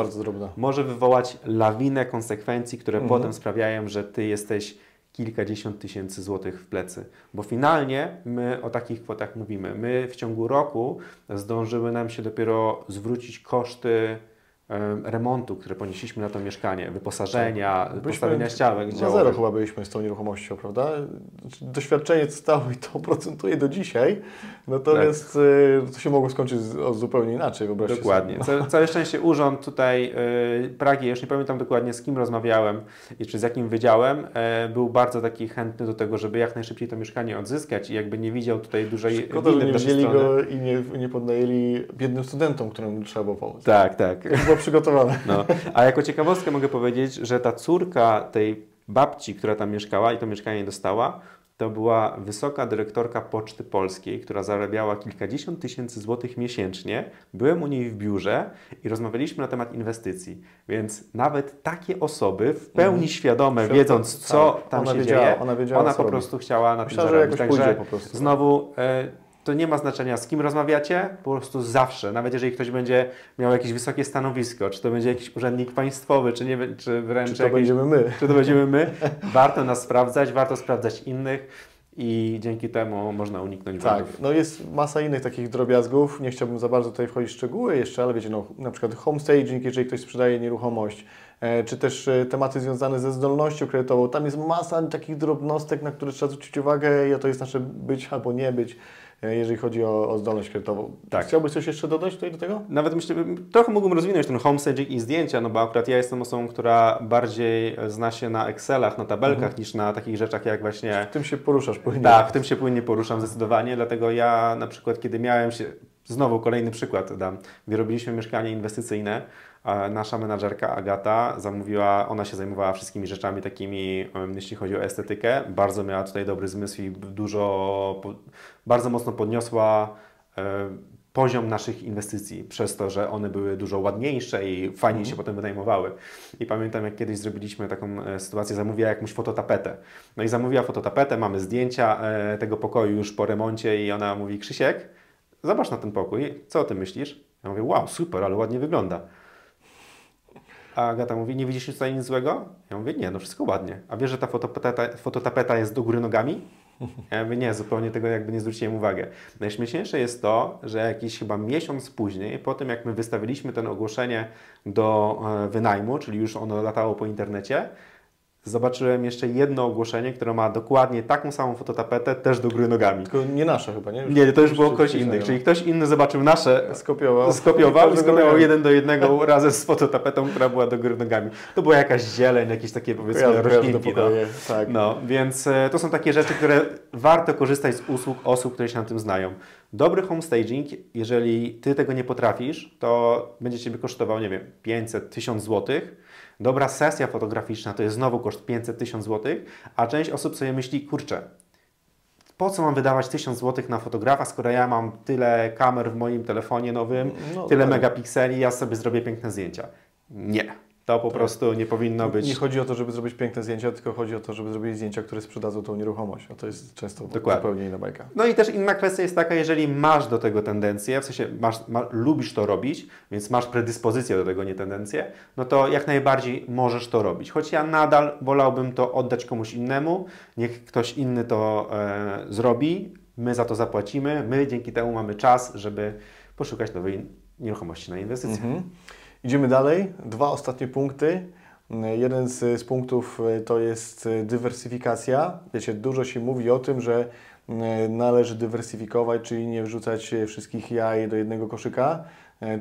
może wywołać lawinę konsekwencji, które mhm. potem sprawiają, że Ty jesteś kilkadziesiąt tysięcy złotych w plecy. Bo finalnie my o takich kwotach mówimy. My w ciągu roku zdążyły nam się dopiero zwrócić koszty remontu, które ponieśliśmy na to mieszkanie, wyposażenia, tak. postawienia ścianek.
Na zero chyba byliśmy z tą nieruchomością, prawda? Doświadczenie stało i to procentuje do dzisiaj, natomiast tak. to się mogło skończyć zupełnie inaczej.
Dokładnie. Sobie. Całe szczęście urząd tutaj y, Pragi, już nie pamiętam dokładnie z kim rozmawiałem i czy z jakim wydziałem, e, był bardzo taki chętny do tego, żeby jak najszybciej to mieszkanie odzyskać i jakby nie widział tutaj dużej
Szkoda, że nie wzięli go i nie, nie podnajęli biednym studentom, którym trzeba było pomóc.
Tak, tak
było przygotowane.
No. A jako ciekawostkę mogę powiedzieć, że ta córka tej babci, która tam mieszkała i to mieszkanie dostała, to była wysoka dyrektorka Poczty Polskiej, która zarabiała kilkadziesiąt tysięcy złotych miesięcznie. Byłem u niej w biurze i rozmawialiśmy na temat inwestycji. Więc nawet takie osoby w pełni mm. świadome, wiedząc co tak. tam
ona
się
wiedziała,
dzieje,
ona, wiedziała,
ona po prostu chciała na
Myślę,
tym zarobić.
Także prostu,
znowu e, to nie ma znaczenia z kim rozmawiacie, po prostu zawsze, nawet jeżeli ktoś będzie miał jakieś wysokie stanowisko, czy to będzie jakiś urzędnik państwowy, czy, nie, czy wręcz
czy to
jakiś,
będziemy my.
Czy to będziemy my, warto nas sprawdzać, warto sprawdzać innych i dzięki temu można uniknąć
Tak,
błędów.
no jest masa innych takich drobiazgów, nie chciałbym za bardzo tutaj wchodzić w szczegóły jeszcze, ale wiecie, no, na przykład home staging, jeżeli ktoś sprzedaje nieruchomość, e, czy też e, tematy związane ze zdolnością kredytową, tam jest masa takich drobnostek, na które trzeba zwrócić uwagę i to jest nasze być albo nie być, jeżeli chodzi o, o zdolność kredytową.
Tak.
Chciałbyś coś jeszcze dodać tutaj do tego?
Nawet myślę, trochę mógłbym rozwinąć ten homestaging i zdjęcia, no bo akurat ja jestem osobą, która bardziej zna się na Excelach, na tabelkach, niż na takich rzeczach jak właśnie
Tym się poruszasz płynnie.
Tak, w tym się płynnie poruszam zdecydowanie, dlatego ja na przykład, kiedy miałem się, znowu kolejny przykład dam, gdy robiliśmy mieszkanie inwestycyjne, nasza menadżerka Agata zamówiła, ona się zajmowała wszystkimi rzeczami takimi, jeśli chodzi o estetykę, bardzo miała tutaj dobry zmysł i dużo, bardzo mocno podniosła e, poziom naszych inwestycji przez to, że one były dużo ładniejsze i fajniej się potem wynajmowały. I pamiętam, jak kiedyś zrobiliśmy taką e, sytuację, zamówiła jakąś fototapetę. No i zamówiła fototapetę, mamy zdjęcia e, tego pokoju już po remoncie i ona mówi, Krzysiek, zobacz na ten pokój, co o tym myślisz? Ja mówię, wow, super, ale ładnie wygląda. A Agata mówi, nie widzisz tutaj nic złego? Ja mówię, nie, no wszystko ładnie. A wiesz, że ta fototapeta, fototapeta jest do góry nogami? Ja mówię, nie, zupełnie tego jakby nie zwróciłem uwagę. Najśmieszniejsze jest to, że jakiś chyba miesiąc później, po tym jak my wystawiliśmy ten ogłoszenie do e, wynajmu, czyli już ono latało po internecie, zobaczyłem jeszcze jedno ogłoszenie, które ma dokładnie taką samą fototapetę, też do góry nogami.
Tylko nie nasze chyba, nie?
Nie, to już było innych,
innego.
czyli ktoś inny zobaczył nasze
Skopiował.
skopiował i skopiował jeden do jednego razem z fototapetą, która była do góry nogami. To była jakaś zieleń, jakieś takie powiedzmy
kojarzę
roślinki. No.
tak.
no, więc e, to są takie rzeczy, które warto korzystać z usług osób, które się na tym znają. Dobry homestaging, jeżeli Ty tego nie potrafisz, to będzie Ciebie kosztował, nie wiem, 500, 1000 złotych. Dobra sesja fotograficzna to jest znowu koszt 500-1000 zł, a część osób sobie myśli, kurczę, po co mam wydawać 1000 zł na fotografa, skoro ja mam tyle kamer w moim telefonie nowym,
No,
tyle
tak.
megapikseli, ja sobie zrobię piękne zdjęcia. Nie, to po prostu nie powinno być.
Nie chodzi o to, żeby zrobić piękne zdjęcia, tylko chodzi o to, żeby zrobić zdjęcia, które sprzedadzą tą nieruchomość. A to jest często
Dokładnie.
zupełnie inna bajka.
No i też inna kwestia jest taka, jeżeli masz do tego tendencję, w sensie masz, ma, lubisz to robić, więc masz predyspozycję do tego, nie tendencję, no to jak najbardziej możesz to robić. Choć ja nadal wolałbym to oddać komuś innemu, niech ktoś inny to e, zrobi, my za to zapłacimy, my dzięki temu mamy czas, żeby poszukać nowej nieruchomości na inwestycje.
Mhm. Idziemy dalej. Dwa ostatnie punkty. Jeden z, z punktów e, to jest e, dywersyfikacja. Wiecie, dużo się mówi o tym, że e, należy dywersyfikować, czyli nie wrzucać wszystkich jaj do jednego koszyka.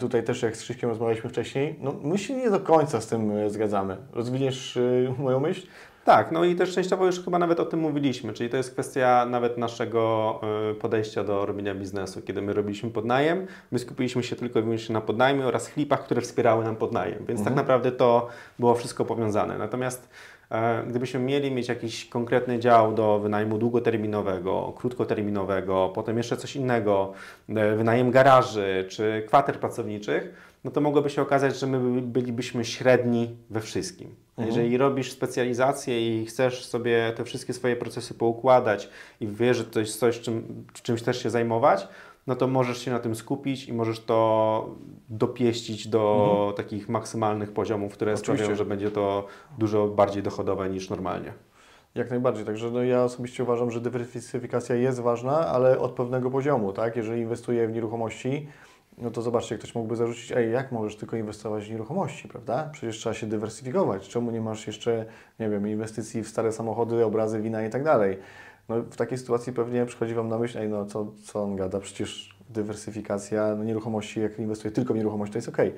Tutaj też jak z Krzyśkiem rozmawialiśmy wcześniej, no my się nie do końca z tym zgadzamy. Rozwiniesz moją myśl?
Tak, no i też częściowo już chyba nawet o tym mówiliśmy, czyli to jest kwestia nawet naszego y, podejścia do robienia biznesu. Kiedy my robiliśmy podnajem, my skupiliśmy się tylko i wyłącznie na podnajmie oraz flipach, które wspierały nam podnajem, więc tak naprawdę to było wszystko powiązane. Natomiast e, gdybyśmy mieli mieć jakiś konkretny dział do wynajmu długoterminowego, krótkoterminowego, potem jeszcze coś innego, e, wynajem garaży czy kwater pracowniczych, no to mogłoby się okazać, że my by- bylibyśmy średni we wszystkim. Jeżeli robisz specjalizację i chcesz sobie te wszystkie swoje procesy poukładać i wiesz, że to jest coś, czym, czymś też się zajmować, no to możesz się na tym skupić i możesz to dopieścić do takich maksymalnych poziomów, które sprawią,
Oczywiście.
że będzie to dużo bardziej dochodowe niż normalnie.
Jak najbardziej. Także no, ja osobiście uważam, że dywersyfikacja jest ważna, ale od pewnego poziomu, tak? Jeżeli inwestuję w nieruchomości, no to zobaczcie, ktoś mógłby zarzucić, ej, jak możesz tylko inwestować w nieruchomości, prawda? Przecież trzeba się dywersyfikować. Czemu nie masz jeszcze, nie wiem, inwestycji w stare samochody, obrazy, wina i tak dalej? No w takiej sytuacji pewnie przychodzi Wam na myśl, ej, no co, co on gada, przecież dywersyfikacja nieruchomości, jak inwestuje tylko w nieruchomość, to jest okej.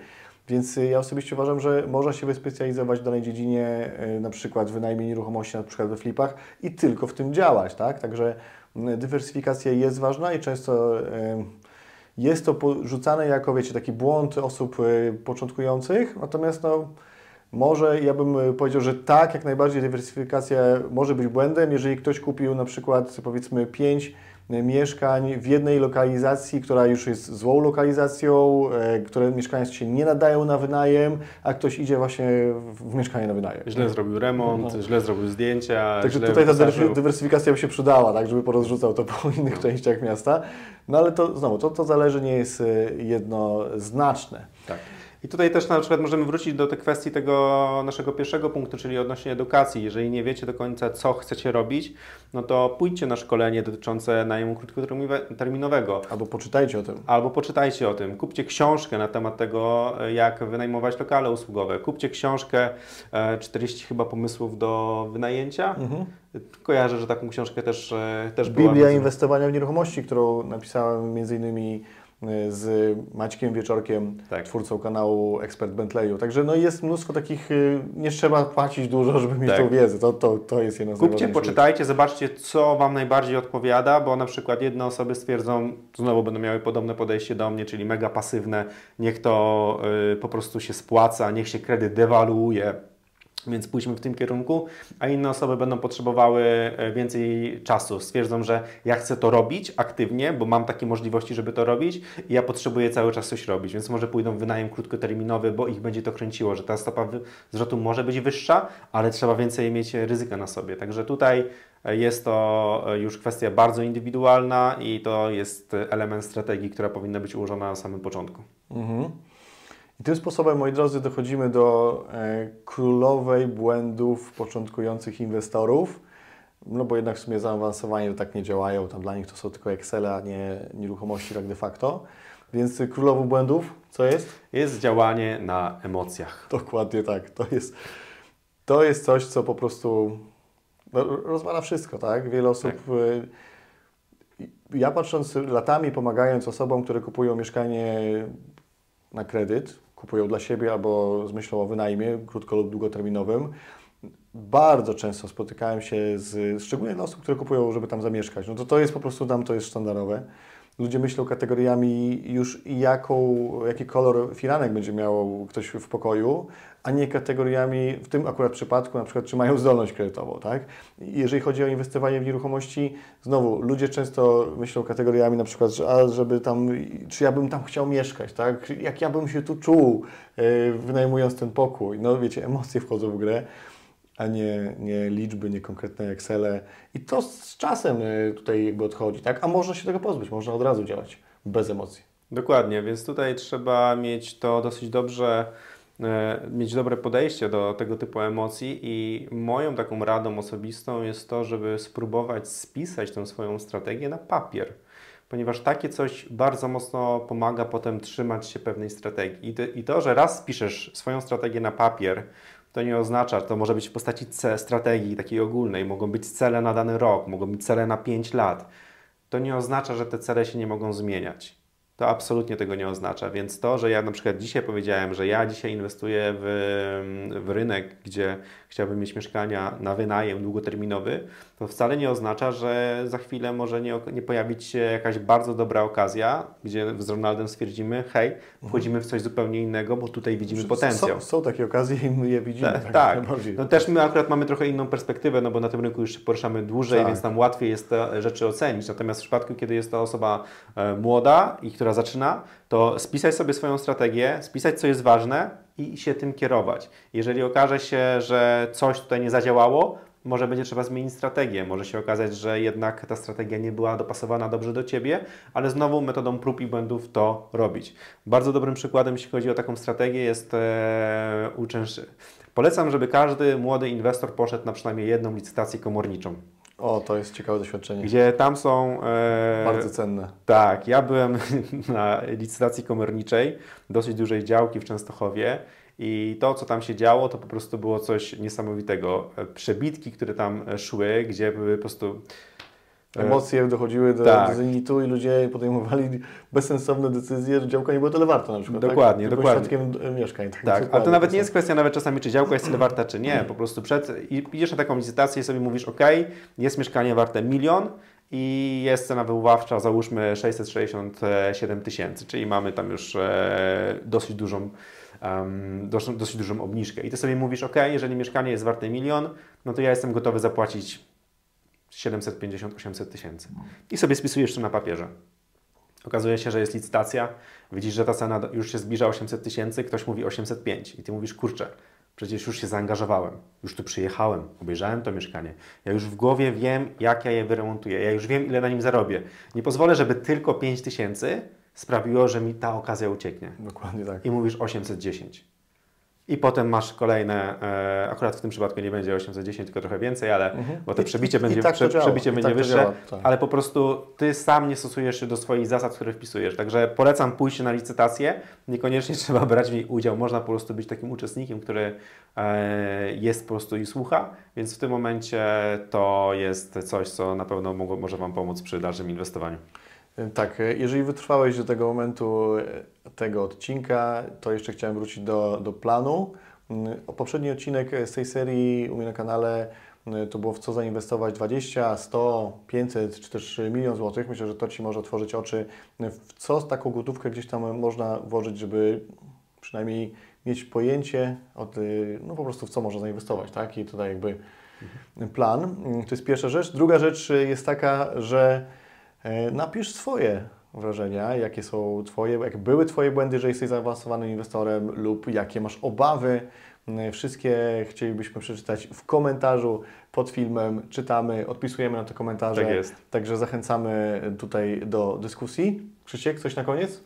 Więc y, ja osobiście uważam, że można się wyspecjalizować w danej dziedzinie, y, na przykład w wynajmie nieruchomości, na przykład we flipach i tylko w tym działać, tak? Także y, dywersyfikacja jest ważna i często jest to porzucane jako, wiecie, taki błąd osób y, początkujących, natomiast no, może ja bym y, powiedział, że tak, jak najbardziej dywersyfikacja może być błędem, jeżeli ktoś kupił na przykład powiedzmy 5 mieszkań w jednej lokalizacji, która już jest złą lokalizacją, e, które mieszkania się nie nadają na wynajem, a ktoś idzie właśnie w, mieszkanie na wynajem.
Źle zrobił remont, źle zrobił zdjęcia.
Także tutaj ta dywersyfikacja by się przydała, tak, żeby porozrzucał to po innych częściach miasta. No ale to znowu, to, to zależy, nie jest e, jednoznaczne.
Tak. I tutaj też na przykład możemy wrócić do tej kwestii tego naszego pierwszego punktu, czyli odnośnie edukacji. Jeżeli nie wiecie do końca, co chcecie robić, no to pójdźcie na szkolenie dotyczące najmu krótkoterminowego.
Albo poczytajcie o tym.
Albo poczytajcie o tym. Kupcie książkę na temat tego, jak wynajmować lokale usługowe. Kupcie książkę 40 e, chyba pomysłów do wynajęcia. Mhm. Kojarzę, że taką książkę też, e, też
Biblia była. Biblia inwestowania w nieruchomości, którą napisałem między innymi z Maćkiem Wieczorkiem, tak. twórcą kanału Ekspert Bentleyu. Także no jest mnóstwo takich, y, nie trzeba płacić dużo, żeby mieć tak. tą wiedzę. To, to, to jest jedna z
Kupcie, poczytajcie, zobaczcie, co Wam najbardziej odpowiada, bo na przykład jedne osoby stwierdzą, znowu będą miały podobne podejście do mnie, czyli mega pasywne, niech to y, po prostu się spłaca, niech się kredyt dewaluuje więc pójdźmy w tym kierunku, a inne osoby będą potrzebowały e, więcej czasu. Stwierdzą, że ja chcę to robić aktywnie, bo mam takie możliwości, żeby to robić i ja potrzebuję cały czas coś robić, więc może pójdą w wynajem krótkoterminowy, bo ich będzie to kręciło, że ta stopa zwrotu może być wyższa, ale trzeba więcej mieć ryzyka na sobie. Także tutaj e, jest to e, już kwestia bardzo indywidualna i to jest element strategii, która powinna być ułożona na samym początku. Mhm.
I tym sposobem, moi drodzy, dochodzimy do e, królowej błędów początkujących inwestorów, no bo jednak w sumie zaawansowanie tak nie działają, tam dla nich to są tylko Excel, a nie nieruchomości tak de facto. Więc królową błędów, co jest?
Jest działanie na emocjach.
Dokładnie tak. To jest, to jest coś, co po prostu no, rozwala wszystko, tak? Wiele osób... Tak. E, ja patrząc latami, pomagając osobom, które kupują mieszkanie na kredyt, kupują dla siebie albo z myślą o wynajmie, krótko lub długoterminowym. Bardzo często spotykałem się z, szczególnie dla osób, które kupują, żeby tam zamieszkać. No to to jest po prostu tam, to jest sztandarowe. Ludzie myślą kategoriami już jaką, jaki kolor firanek będzie miał ktoś w pokoju, a nie kategoriami, w tym akurat przypadku, na przykład, czy mają zdolność kredytową, tak? Jeżeli chodzi o inwestowanie w nieruchomości, znowu, ludzie często myślą kategoriami na przykład, że, a żeby tam, czy ja bym tam chciał mieszkać, tak? Jak ja bym się tu czuł, yy, wynajmując ten pokój. No wiecie, emocje wchodzą w grę a nie, nie liczby, nie konkretne Excele. I to z czasem e, tutaj jakby odchodzi, tak? A można się tego pozbyć, można od razu działać bez emocji.
Dokładnie, więc tutaj trzeba mieć to dosyć dobrze, e, mieć dobre podejście do tego typu emocji i moją taką radą osobistą jest to, żeby spróbować spisać tę swoją strategię na papier ponieważ takie coś bardzo mocno pomaga potem trzymać się pewnej strategii. I to, że raz spiszesz swoją strategię na papier, to nie oznacza, to może być w postaci strategii takiej ogólnej, mogą być cele na dany rok, mogą być cele na 5 lat. To nie oznacza, że te cele się nie mogą zmieniać. To absolutnie tego nie oznacza. Więc to, że ja na przykład dzisiaj powiedziałem, że ja dzisiaj inwestuję w, w rynek, gdzie chciałbym mieć mieszkania na wynajem długoterminowy, to wcale nie oznacza, że za chwilę może nie, nie pojawić się jakaś bardzo dobra okazja, gdzie z Ronaldem stwierdzimy, hej, wchodzimy w coś zupełnie innego, bo tutaj widzimy potencjał.
Są, są takie okazje i my je widzimy.
tak, tak. No też my akurat mamy trochę inną perspektywę, no bo na tym rynku już się poruszamy dłużej, tak. więc tam łatwiej jest te rzeczy ocenić. Natomiast w przypadku, kiedy jest to osoba e, młoda i która zaczyna, to spisać sobie swoją strategię, spisać co jest ważne i się tym kierować. Jeżeli okaże się, że coś tutaj nie zadziałało, może będzie trzeba zmienić strategię. Może się okazać, że jednak ta strategia nie była dopasowana dobrze do Ciebie, ale znowu metodą prób i błędów to robić. Bardzo dobrym przykładem, jeśli chodzi o taką strategię, jest e, uczęsz... Polecam, żeby każdy młody inwestor poszedł na przynajmniej jedną licytację komorniczą.
O, to jest ciekawe doświadczenie.
Gdzie tam są.
E, Bardzo cenne.
Tak, ja byłem na licytacji komorniczej dosyć dużej działki w Częstochowie. I to, co tam się działo, to po prostu było coś niesamowitego. Przebitki, które tam szły, gdzie były po prostu
E, Emocje dochodziły do, tak. do zenitu i ludzie podejmowali bezsensowne decyzje, że działka nie było tyle warta na przykład.
Dokładnie,
tak?
dokładnie.
świadkiem mieszkań.
Tak, tak ale to nawet nie jest kwestia nawet czasami, czy działka jest tyle warta, czy nie. Po prostu przed, idziesz na taką licytację i sobie mówisz, ok, jest mieszkanie warte milion, i jest cena wywoławcza, załóżmy 667 tysięcy, czyli mamy tam już e, dosyć dużą, um, dosyć, dosyć dużą obniżkę. I ty sobie mówisz, ok, jeżeli mieszkanie jest warte milion, no to ja jestem gotowy zapłacić 750-800 tysięcy. I sobie spisujesz to na papierze. Okazuje się, że jest licytacja, widzisz, że ta cena już się zbliża 800 tysięcy, ktoś mówi 805 i ty mówisz, kurczę, przecież już się zaangażowałem, już tu przyjechałem, obejrzałem to mieszkanie. Ja już w głowie wiem, jak ja je wyremontuję, ja już wiem, ile na nim zarobię. Nie pozwolę, żeby tylko 5 tysięcy sprawiło, że mi ta okazja ucieknie.
Dokładnie tak.
I mówisz 810. I potem masz kolejne, e, akurat w tym przypadku nie będzie 810, tylko trochę więcej, ale
Mhm.
bo to
I-
przebicie
i- i
będzie,
tak to
prze,
działa,
przebicie
i
będzie
tak
wyższe,
działa, tak.
ale po prostu ty sam nie stosujesz się do swoich zasad, które wpisujesz. Także polecam pójść na licytację. Niekoniecznie trzeba brać w niej udział. Można po prostu być takim uczestnikiem, który e, jest po prostu i słucha, więc w tym momencie to jest coś, co na pewno mogło, może Wam pomóc przy dalszym inwestowaniu.
Tak, e, jeżeli wytrwałeś do tego momentu e, tego odcinka, to jeszcze chciałem wrócić do, do planu. Mm, Poprzedni odcinek z tej serii u mnie na kanale mm, to było w co zainwestować 20, 100, 500 czy też milion złotych. Myślę, że to Ci może otworzyć oczy, w co z taką gotówkę gdzieś tam można włożyć, żeby przynajmniej mieć pojęcie, od, no po prostu w co można zainwestować, tak? I tutaj jakby plan. Mm, To jest pierwsza rzecz. Druga rzecz y, jest taka, że e, napisz swoje wrażenia, jakie są Twoje, jak były Twoje błędy, że jesteś zaawansowanym inwestorem lub jakie masz obawy. Mm, Wszystkie chcielibyśmy przeczytać w komentarzu pod filmem. Czytamy, odpisujemy na te komentarze.
Tak jest.
Także zachęcamy tutaj do dyskusji. Krzysiek, coś na koniec?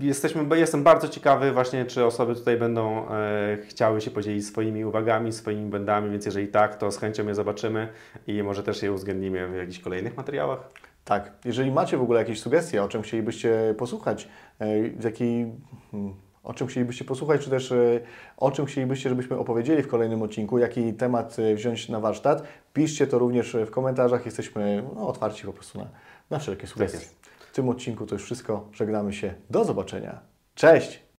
Jesteśmy, jestem bardzo ciekawy właśnie, czy osoby tutaj będą e, chciały się podzielić swoimi uwagami, swoimi błędami, więc jeżeli tak, to z chęcią je zobaczymy i może też je uwzględnimy w jakichś kolejnych materiałach.
Tak. Jeżeli macie w ogóle jakieś sugestie, o czym chcielibyście posłuchać, e, w jakiej, hmm, o czym chcielibyście posłuchać, czy też e, o czym chcielibyście, żebyśmy opowiedzieli w kolejnym odcinku, jaki temat e, wziąć na warsztat, piszcie to również w komentarzach. Jesteśmy no, otwarci po prostu na, na wszelkie sugestie. W tym odcinku to już wszystko. Żegnamy się. Do zobaczenia. Cześć!